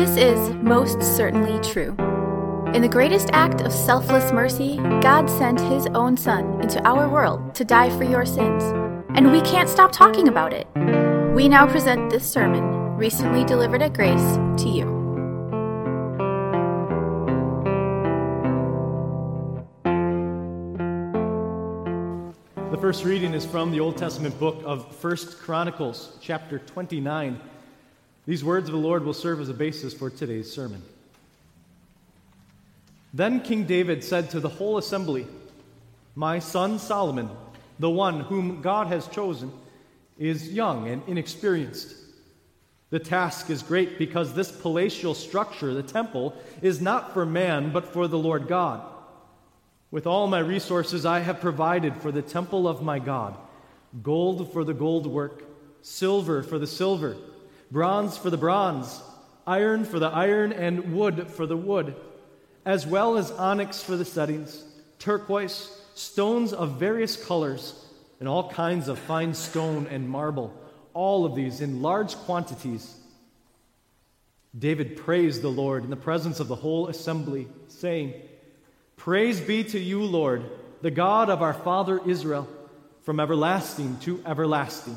This is most certainly true. In the greatest act of selfless mercy, God sent His own Son into our world to die for your sins, and we can't stop talking about it. We now present this sermon, recently delivered at Grace, to you. The first reading is from the Old Testament book of First Chronicles, chapter 29. These words of the Lord will serve as a basis for today's sermon. Then King David said to the whole assembly, My son Solomon, the one whom God has chosen, is young and inexperienced. The task is great because this palatial structure, the temple, is not for man, but for the Lord God. With all my resources, I have provided for the temple of my God gold for the gold work, silver for the silver, bronze for the bronze, iron for the iron, and wood for the wood as well as onyx for the settings, turquoise, stones of various colors, and all kinds of fine stone and marble, all of these in large quantities. David praised the Lord in the presence of the whole assembly, saying, Praise be to you, Lord, the God of our father Israel, from everlasting to everlasting.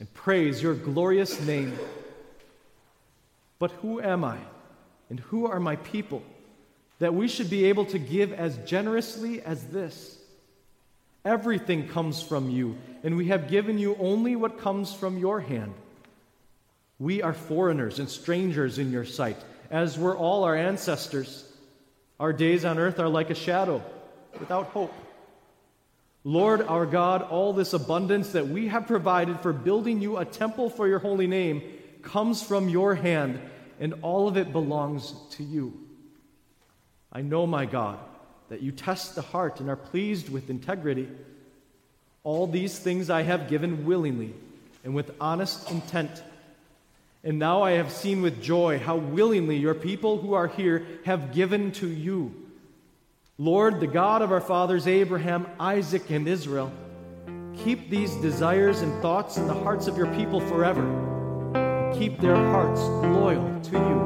and praise your glorious name. But who am I and who are my people that we should be able to give as generously as this? Everything comes from you, and we have given you only what comes from your hand. We are foreigners and strangers in your sight, as were all our ancestors. Our days on earth are like a shadow, without hope. Lord our God, all this abundance that we have provided for building you a temple for your holy name comes from your hand, and all of it belongs to you. I know, my God, that you test the heart and are pleased with integrity. All these things I have given willingly and with honest intent. And now I have seen with joy how willingly your people who are here have given to you. Lord, the God of our fathers Abraham, Isaac, and Israel, keep these desires and thoughts in the hearts of your people forever. Keep their hearts loyal to you.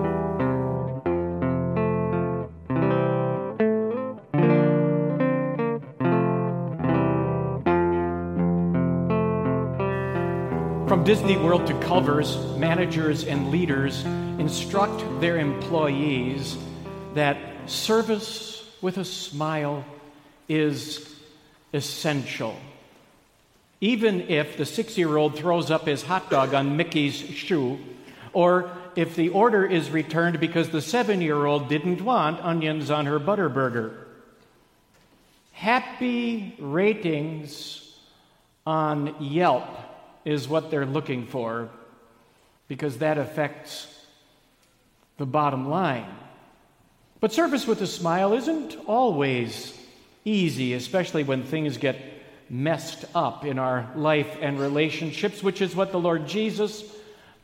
From Disney World to Culver's, managers and leaders instruct their employees that service with a smile is essential. Even if the six year old throws up his hot dog on Mickey's shoe, or if the order is returned because the seven year old didn't want onions on her butterburger. Happy ratings on Yelp is what they're looking for because that affects the bottom line. But service with a smile isn't always easy, especially when things get messed up in our life and relationships, which is what the Lord Jesus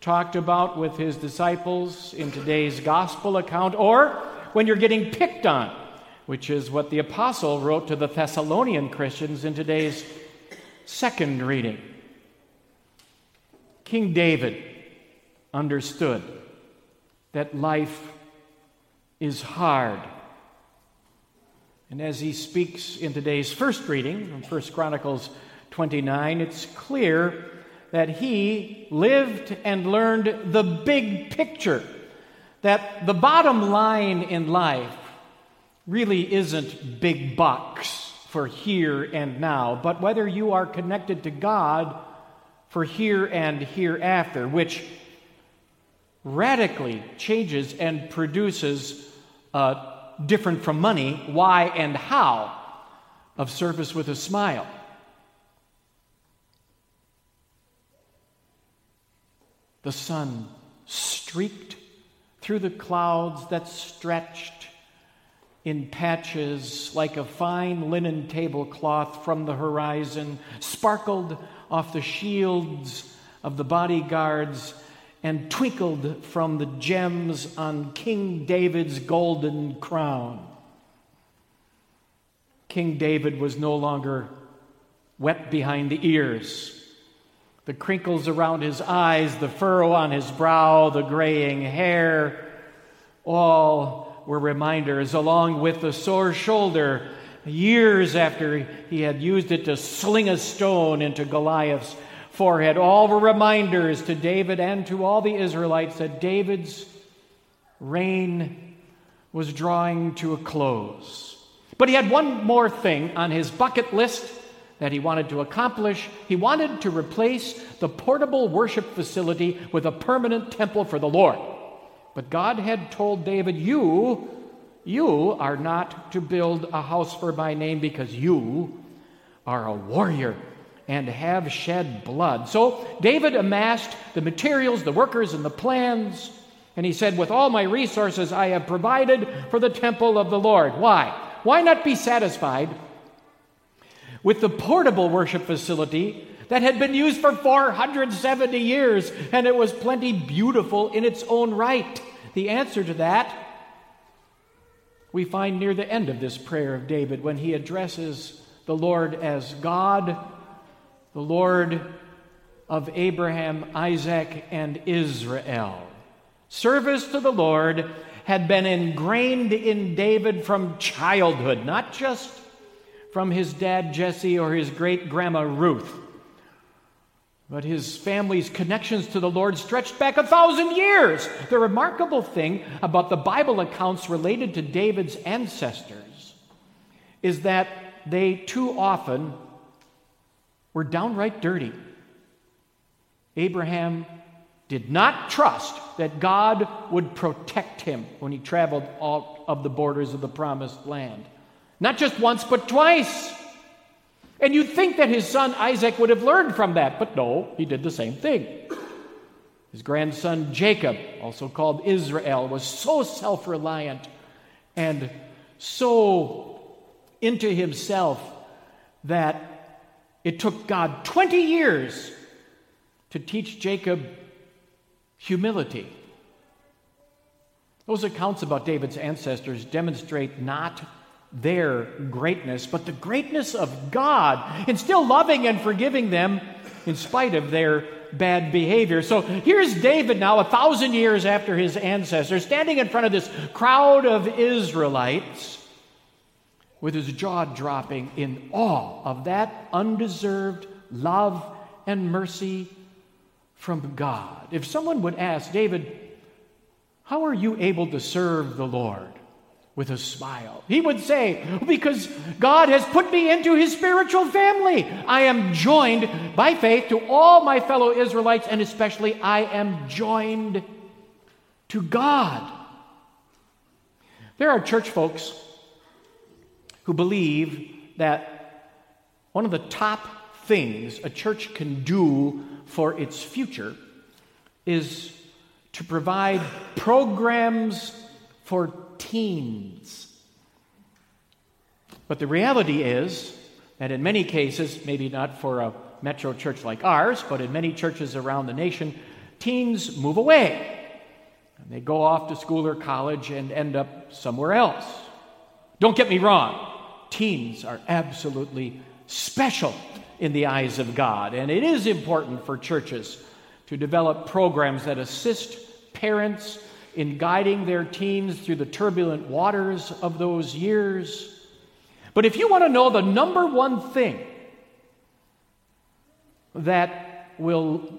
talked about with his disciples in today's gospel account, or when you're getting picked on, which is what the apostle wrote to the Thessalonian Christians in today's second reading. King David understood that life is hard. And as he speaks in today's first reading from 1 Chronicles 29, it's clear that he lived and learned the big picture. That the bottom line in life really isn't big bucks for here and now, but whether you are connected to God for here and hereafter, which radically changes and produces uh, different from money, why and how of service with a smile. The sun streaked through the clouds that stretched in patches like a fine linen tablecloth from the horizon, sparkled off the shields of the bodyguards, and twinkled from the gems on King David's golden crown. King David was no longer wet behind the ears. The crinkles around his eyes, the furrow on his brow, the graying hair, all were reminders, along with the sore shoulder, years after he had used it to sling a stone into Goliath's forehead. All were reminders to David and to all the Israelites that David's reign was drawing to a close. But he had one more thing on his bucket list that he wanted to accomplish. He wanted to replace the portable worship facility with a permanent temple for the Lord. But God had told David, You, you are not to build a house for my name because you are a warrior and have shed blood. So David amassed the materials, the workers, and the plans. And he said, With all my resources, I have provided for the temple of the Lord. Why? Why not be satisfied with the portable worship facility that had been used for 470 years and it was plenty beautiful in its own right? The answer to that we find near the end of this prayer of David when he addresses the Lord as God the Lord of Abraham, Isaac, and Israel. Service to the Lord had been ingrained in David from childhood, not just from his dad Jesse or his great grandma Ruth. But his family's connections to the Lord stretched back a thousand years. The remarkable thing about the Bible accounts related to David's ancestors is that they too often were downright dirty. Abraham did not trust that God would protect him when he traveled all of the borders of the promised land. Not just once, but twice. And you'd think that his son Isaac would have learned from that, but no, he did the same thing. His grandson Jacob, also called Israel, was so self reliant and so into himself that it took God 20 years to teach Jacob humility. Those accounts about David's ancestors demonstrate not their greatness, but the greatness of God in still loving and forgiving them in spite of their bad behavior. So here's David now, a thousand years after his ancestors, standing in front of this crowd of Israelites with his jaw dropping in awe of that undeserved love and mercy from God. If someone would ask, David, how are you able to serve the Lord? With a smile. He would say, Because God has put me into his spiritual family. I am joined by faith to all my fellow Israelites, and especially I am joined to God. There are church folks who believe that one of the top things a church can do for its future is to provide programs for teens. But the reality is that in many cases, maybe not for a metro church like ours, but in many churches around the nation, teens move away. And they go off to school or college and end up somewhere else. Don't get me wrong, teens are absolutely special in the eyes of God. And it is important for churches to develop programs that assist parents in guiding their teens through the turbulent waters of those years. But if you want to know the number one thing that will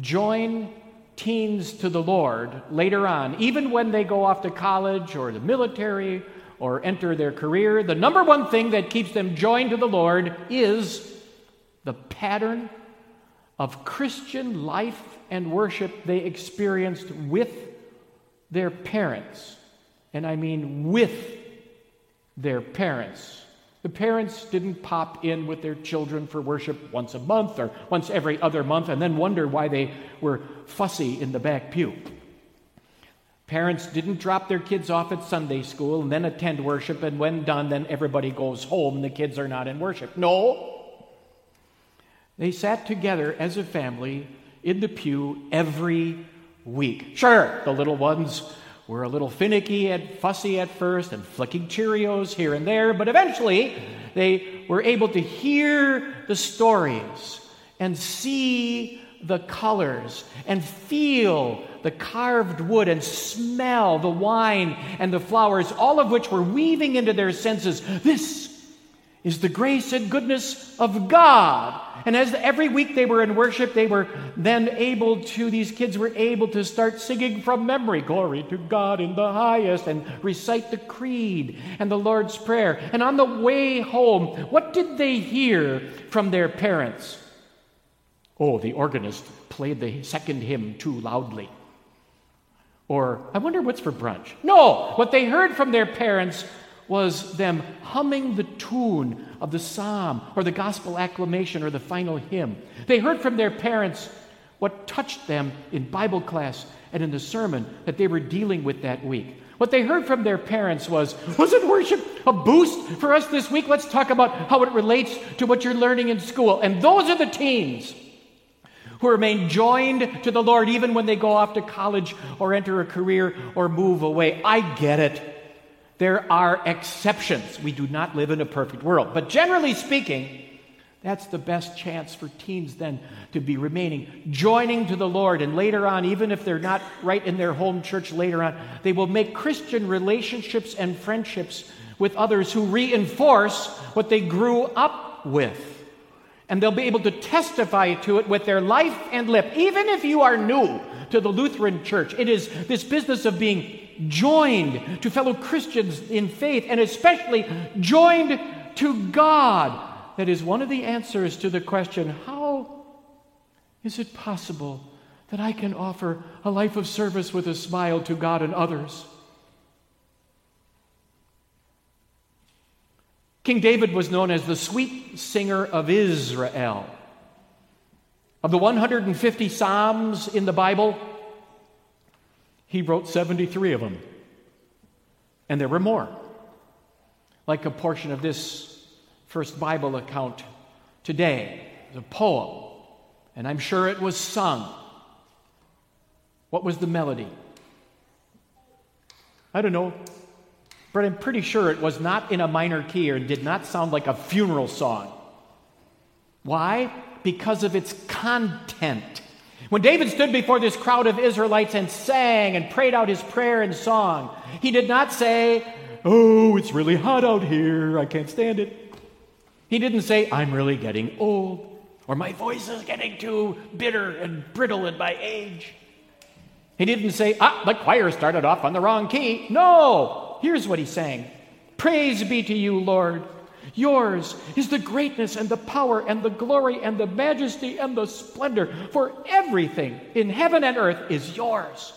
join teens to the Lord later on, even when they go off to college or the military or enter their career, the number one thing that keeps them joined to the Lord is the pattern of Christian life and worship they experienced with their parents. And I mean with their parents. The parents didn't pop in with their children for worship once a month or once every other month and then wonder why they were fussy in the back pew. Parents didn't drop their kids off at Sunday school and then attend worship, and when done, then everybody goes home the kids are not in worship. No. They sat together as a family in the pew every week. Sure, the little ones were a little finicky and fussy at first and flicking Cheerios here and there, but eventually they were able to hear the stories and see the colors and feel the carved wood and smell the wine and the flowers, all of which were weaving into their senses. This is the grace and goodness of God. And as every week they were in worship, they were then able to, these kids were able to start singing from memory, Glory to God in the highest, and recite the creed and the Lord's Prayer. And on the way home, what did they hear from their parents? Oh, the organist played the second hymn too loudly. Or, I wonder what's for brunch. No, what they heard from their parents was them humming the tune of the psalm or the gospel acclamation or the final hymn. They heard from their parents what touched them in Bible class and in the sermon that they were dealing with that week. What they heard from their parents was, Wasn't worship a boost for us this week? Let's talk about how it relates to what you're learning in school. And those are the teens who remain joined to the Lord even when they go off to college or enter a career or move away. I get it. There are exceptions. We do not live in a perfect world. But generally speaking, that's the best chance for teens then to be remaining, joining to the Lord. And later on, even if they're not right in their home church later on, they will make Christian relationships and friendships with others who reinforce what they grew up with and they'll be able to testify to it with their life and lip. Even if you are new to the Lutheran Church, it is this business of being joined to fellow Christians in faith, and especially joined to God. That is one of the answers to the question how is it possible that I can offer a life of service with a smile to God and others? King David was known as the sweet singer of Israel. Of the 150 Psalms in the Bible, he wrote 73 of them. And there were more. Like a portion of this first Bible account today, the poem, and I'm sure it was sung. What was the melody? I don't know but I'm pretty sure it was not in a minor key or did not sound like a funeral song. Why? Because of its content. When David stood before this crowd of Israelites and sang and prayed out his prayer and song, he did not say, Oh, it's really hot out here. I can't stand it. He didn't say, I'm really getting old, or my voice is getting too bitter and brittle in my age. He didn't say, Ah, the choir started off on the wrong key. No, Here's what he's saying Praise be to you, Lord. Yours is the greatness and the power and the glory and the majesty and the splendor, for everything in heaven and earth is yours.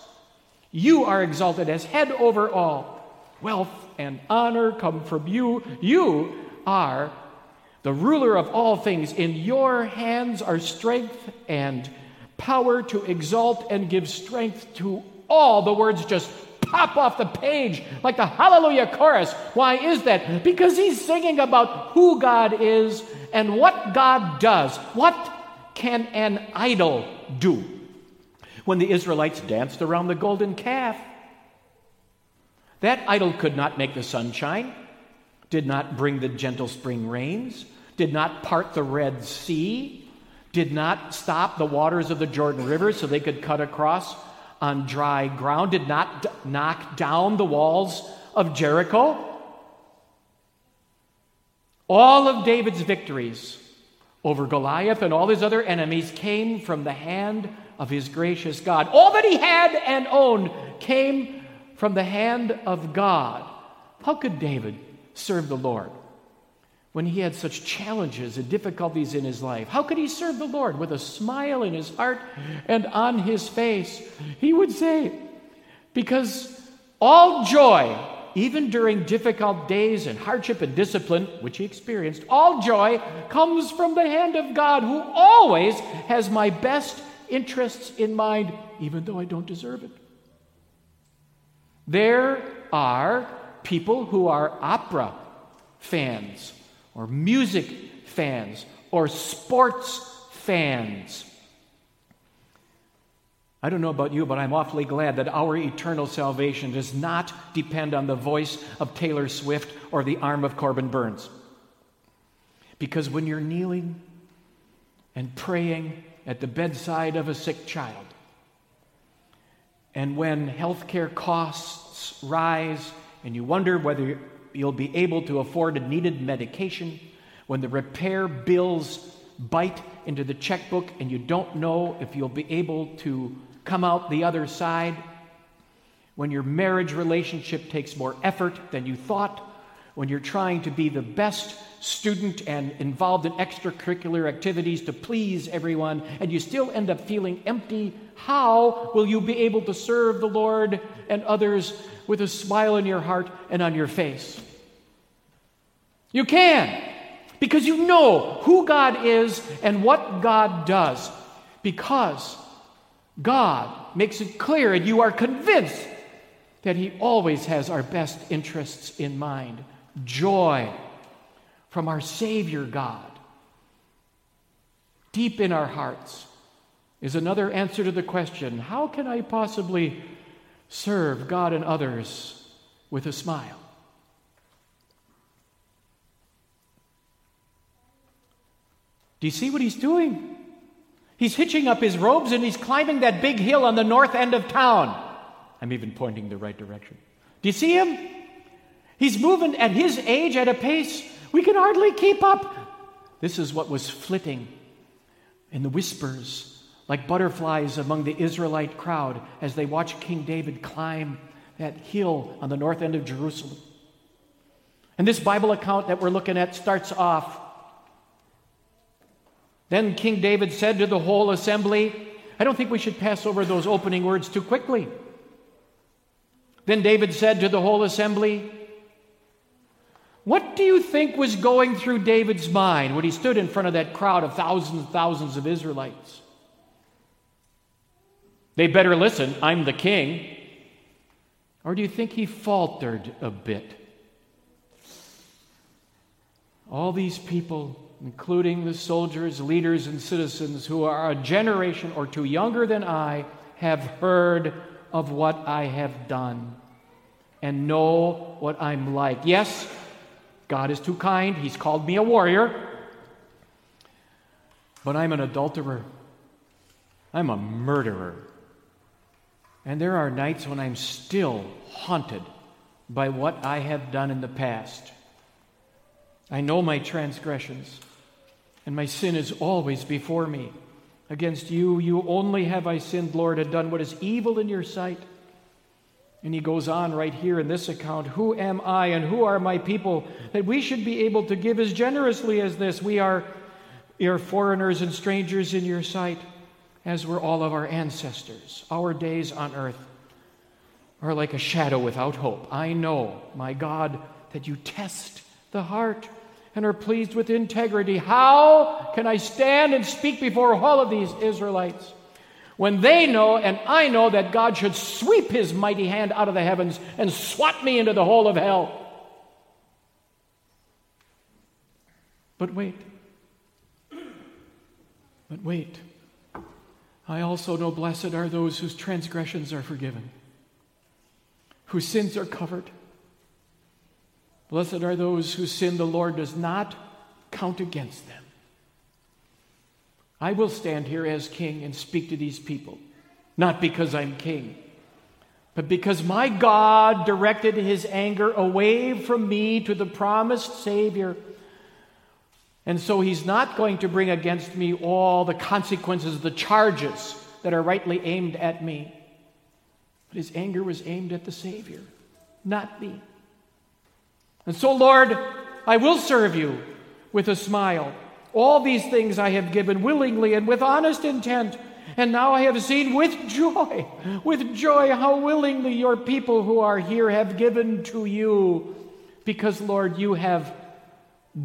You are exalted as head over all. Wealth and honor come from you. You are the ruler of all things. In your hands are strength and power to exalt and give strength to all. The words just pop off the page like the Hallelujah chorus. Why is that? Because he's singing about who God is and what God does. What can an idol do? When the Israelites danced around the golden calf, that idol could not make the sunshine, did not bring the gentle spring rains, did not part the Red Sea, did not stop the waters of the Jordan River so they could cut across on dry ground, did not d- knock down the walls of Jericho. All of David's victories over Goliath and all his other enemies came from the hand of his gracious God. All that he had and owned came from the hand of God. How could David serve the Lord? When he had such challenges and difficulties in his life? How could he serve the Lord with a smile in his heart and on his face? He would say, Because all joy, even during difficult days and hardship and discipline, which he experienced, all joy comes from the hand of God who always has my best interests in mind, even though I don't deserve it. There are people who are opera fans, or music fans, or sports fans. I don't know about you, but I'm awfully glad that our eternal salvation does not depend on the voice of Taylor Swift or the arm of Corbin Burnes. Because when you're kneeling and praying at the bedside of a sick child, and when healthcare costs rise and you wonder whether you'll be able to afford a needed medication, when the repair bills bite into the checkbook and you don't know if you'll be able to come out the other side, when your marriage relationship takes more effort than you thought, when you're trying to be the best student and involved in extracurricular activities to please everyone, and you still end up feeling empty, how will you be able to serve the Lord and others with a smile in your heart and on your face? You can, because you know who God is and what God does, because God makes it clear and you are convinced that He always has our best interests in mind. Joy from our Savior God. Deep in our hearts is another answer to the question how can I possibly serve God and others with a smile? Do you see what he's doing? He's hitching up his robes and he's climbing that big hill on the north end of town. I'm even pointing the right direction. Do you see him? He's moving at his age at a pace we can hardly keep up. This is what was flitting in the whispers like butterflies among the Israelite crowd as they watched King David climb that hill on the north end of Jerusalem. And this Bible account that we're looking at starts off then King David said to the whole assembly, I don't think we should pass over those opening words too quickly. Then David said to the whole assembly, What do you think was going through David's mind when he stood in front of that crowd of thousands and thousands of Israelites? They better listen, I'm the king. Or do you think he faltered a bit? All these people including the soldiers, leaders, and citizens who are a generation or two younger than I, have heard of what I have done and know what I'm like. Yes, God is too kind. He's called me a warrior. But I'm an adulterer. I'm a murderer. And there are nights when I'm still haunted by what I have done in the past. I know my transgressions and my sin is always before me. Against you, you only have I sinned, Lord, and done what is evil in your sight. And he goes on right here in this account Who am I and who are my people that we should be able to give as generously as this? We are, we are foreigners and strangers in your sight, as were all of our ancestors. Our days on earth are like a shadow without hope. I know, my God, that you test the heart and are pleased with integrity. How can I stand and speak before all of these Israelites when they know and I know that God should sweep his mighty hand out of the heavens and swat me into the hole of hell? But wait. But wait. I also know blessed are those whose transgressions are forgiven, whose sins are covered. Blessed are those whose sin the Lord does not count against them. I will stand here as king and speak to these people, not because I'm king, but because my God directed his anger away from me to the promised Savior. And so he's not going to bring against me all the consequences, the charges that are rightly aimed at me. But his anger was aimed at the Savior, not me. And so, Lord, I will serve you with a smile. All these things I have given willingly and with honest intent. And now I have seen with joy, with joy, how willingly your people who are here have given to you. Because, Lord, you have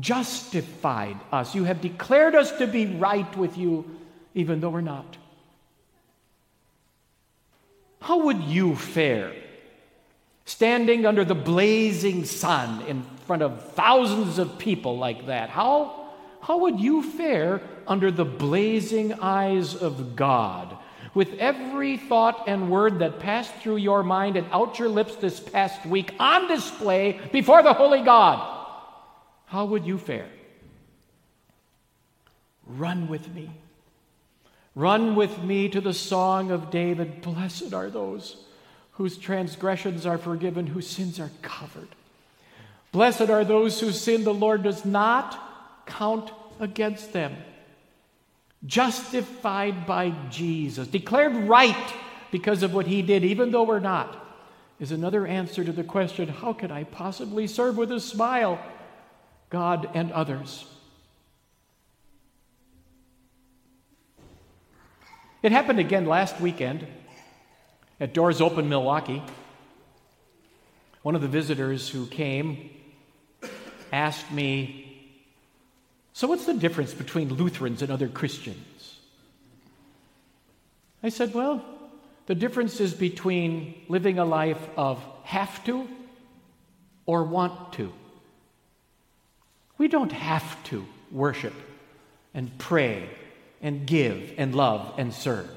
justified us. You have declared us to be right with you, even though we're not. How would you fare standing under the blazing sun in front of thousands of people like that, how, how would you fare under the blazing eyes of God? With every thought and word that passed through your mind and out your lips this past week on display before the Holy God, how would you fare? Run with me. Run with me to the song of David. Blessed are those whose transgressions are forgiven, whose sins are covered. Blessed are those whose sin the Lord does not count against them. Justified by Jesus, declared right because of what he did, even though we're not, is another answer to the question how can I possibly serve with a smile God and others? It happened again last weekend at Doors Open Milwaukee. One of the visitors who came asked me, So, what's the difference between Lutherans and other Christians? I said, Well, the difference is between living a life of have to or want to. We don't have to worship and pray and give and love and serve.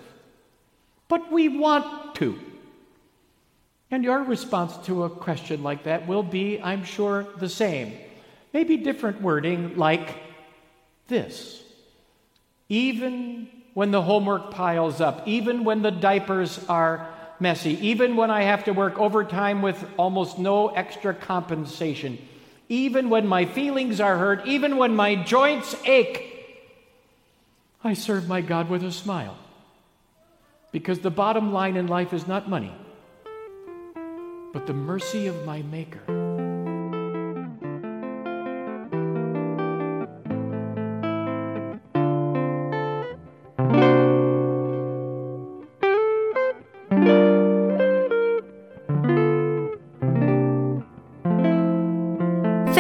But we want to. And your response to a question like that will be, I'm sure, the same. Maybe different wording like this Even when the homework piles up, even when the diapers are messy, even when I have to work overtime with almost no extra compensation, even when my feelings are hurt, even when my joints ache, I serve my God with a smile. Because the bottom line in life is not money, but the mercy of my Maker.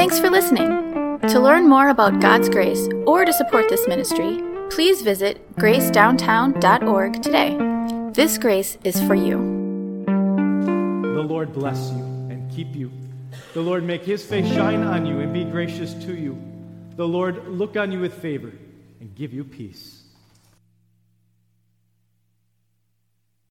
Thanks for listening. To learn more about God's grace or to support this ministry, please visit gracedowntown.org today. This grace is for you. The Lord bless you and keep you. The Lord make his face shine on you and be gracious to you. The Lord look on you with favor and give you peace.